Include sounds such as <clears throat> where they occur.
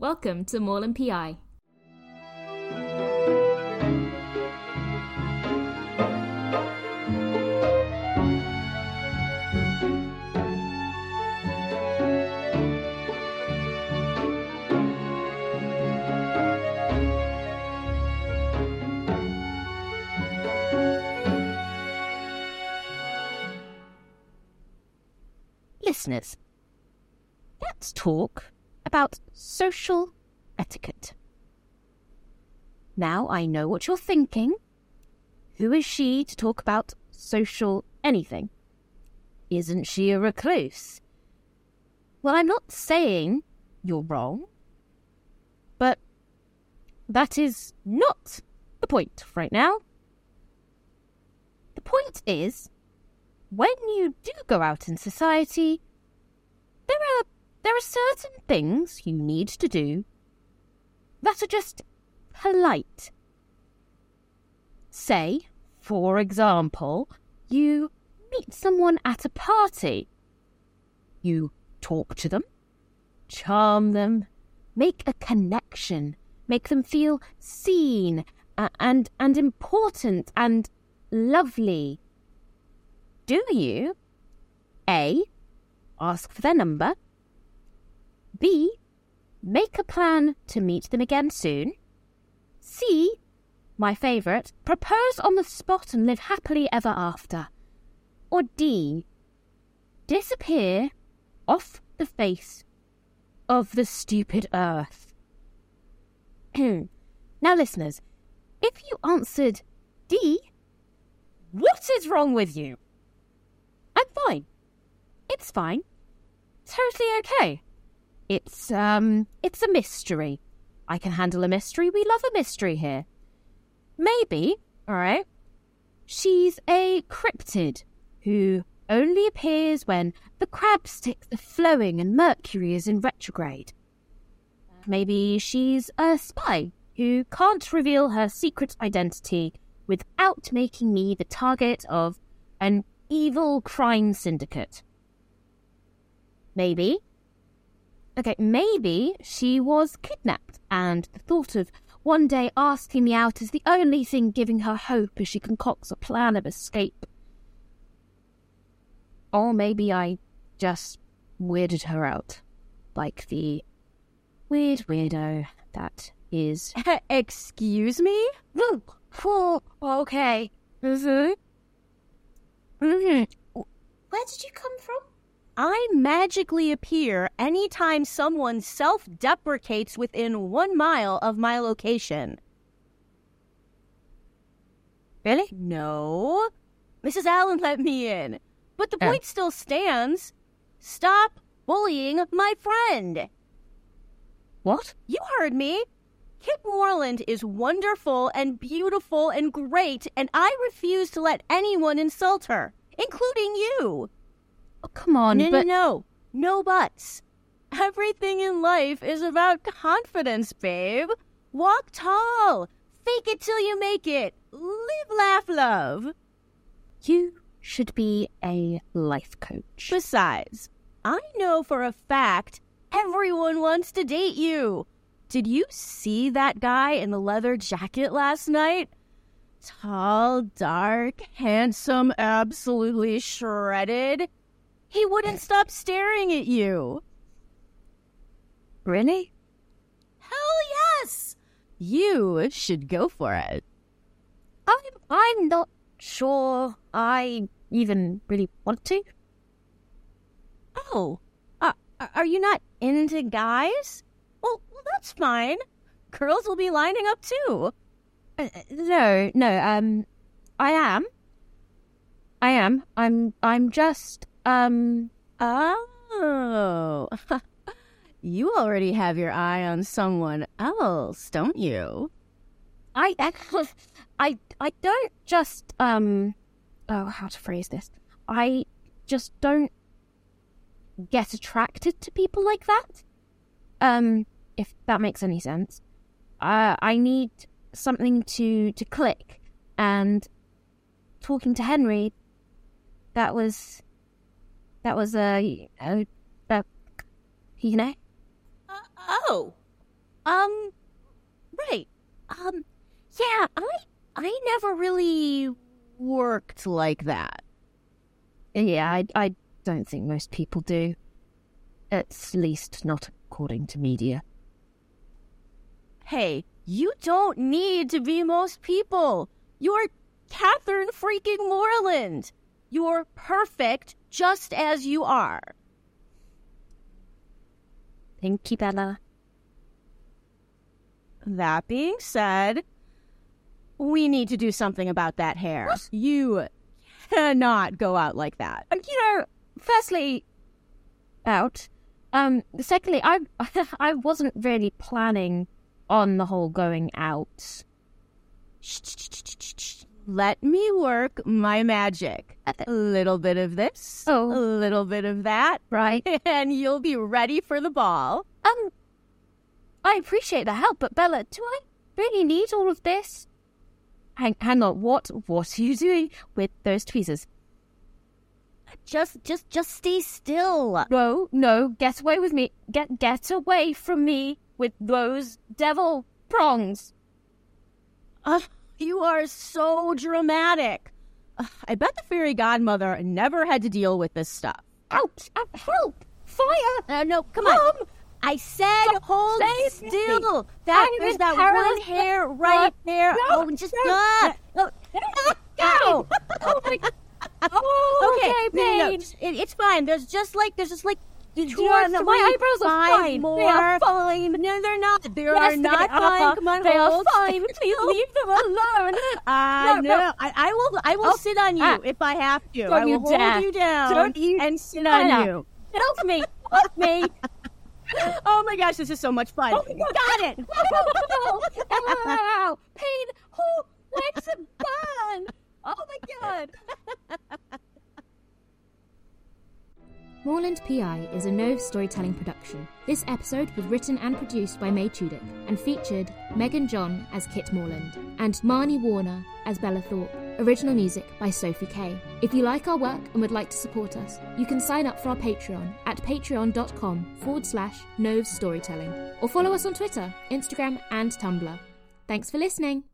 Welcome to Morland PI. Listeners, let's talk about social etiquette. Now I know what you're thinking. Who is she to talk about social anything? Isn't she a recluse? Well, I'm not saying you're wrong, but that is not the point right now. The point is, when you do go out in society, there are certain things you need to do that are just polite. Say, for example, you meet someone at a party. You talk to them, charm them, make a connection, make them feel seen and and important and lovely. Do you A ask for their number? B. Make a plan to meet them again soon. C. My favourite, propose on the spot and live happily ever after. Or D. Disappear off the face of the stupid earth. <clears throat> now, listeners, if you answered D, what is wrong with you? I'm fine. It's fine. Totally okay. It's um it's a mystery. I can handle a mystery. We love a mystery here. Maybe, all right. She's a cryptid who only appears when the crab sticks are flowing and Mercury is in retrograde. Maybe she's a spy who can't reveal her secret identity without making me the target of an evil crime syndicate. Maybe Okay, maybe she was kidnapped, and the thought of one day asking me out is the only thing giving her hope as she concocts a plan of escape. Or maybe I just weirded her out, like the weird weirdo that is. <laughs> Excuse me? Oh, okay. <laughs> Mm-hmm. Where did you come from? I magically appear anytime someone self deprecates within one mile of my location. Really? No. Mrs. Allen let me in. But the oh. point still stands. Stop bullying my friend. What? You heard me. Kit Morland is wonderful and beautiful and great, and I refuse to let anyone insult her, including you. Oh, come on, no, but... no, no, no buts. Everything in life is about confidence, babe. Walk tall. Fake it till you make it. Live, laugh, love. You should be a life coach. Besides, I know for a fact everyone wants to date you. Did you see that guy in the leather jacket last night? Tall, dark, handsome, absolutely shredded. He wouldn't stop staring at you. Really? Hell yes! You should go for it. I'm, I'm not sure I even really want to. Oh, uh, are you not into guys? Well, well, that's fine. Girls will be lining up too. Uh, no, no, um, I am. I am. I'm, I'm just, um, oh. <laughs> you already have your eye on someone else, don't you? I, <laughs> I, I don't just, um, oh, how to phrase this? I just don't get attracted to people like that. Um, if that makes any sense. Uh, I need something to, to click. And talking to Henry, that was that was a, a, a you know. Uh, oh, Um, right. Um, yeah, I I never really worked like that. Yeah, I, I don't think most people do. At least not according to media. Hey, you don't need to be most people. You're Catherine freaking Morland. You're perfect just as you are. Thank you, Bella. That being said, we need to do something about that hair. What? You cannot go out like that. You know, firstly, out. Um, secondly, I <laughs> I wasn't really planning on the whole going out. Let me work my magic. Uh, A little bit of this, Oh. a little bit of that, Right. <laughs> and you'll be ready for the ball. Um, I appreciate the help, but Bella, do I really need all of this? Hang, hang on. What what are you doing with those tweezers? Just, just, just stay still. No, no, get away with me. Get get away from me with those devil prongs. Uh, you are so dramatic. I bet the fairy godmother never had to deal with this stuff. Ouch! uh, help! Fire! Uh, no, come on. I said hold still. me. That there's that one hair right there. No, oh, just no. uh, oh, Ow! oh my! <laughs> Oh, okay, okay, no, no, no, it, it's fine. There's just like there's just like two Yeah, or three, my eyebrows are fine. More. They are fine. No, they're not. They Yes, are they not are. fine. Come on, They are fine. Please leave them <laughs> alone. I No, know. no. I, I will. I will Oh, sit on you ah. if I have to. I will you hold dare. you down Don't you and sit on you. Help me! Help me! <laughs> Oh my gosh, this is so much fun. Oh, Got it. <laughs> Ow! Pain! Oh, legs and burn! Oh my god! Morland PI is a Knoves storytelling production. This episode was written and produced by May Toudic and featured Megan John as Kit Morland and Marnie Warner as Bella Thorpe. Original music by Sophie Kay. If you like our work and would like to support us, you can sign up for our Patreon at patreon.com forward slash Knoves Storytelling or follow us on Twitter, Instagram, and Tumblr. Thanks for listening.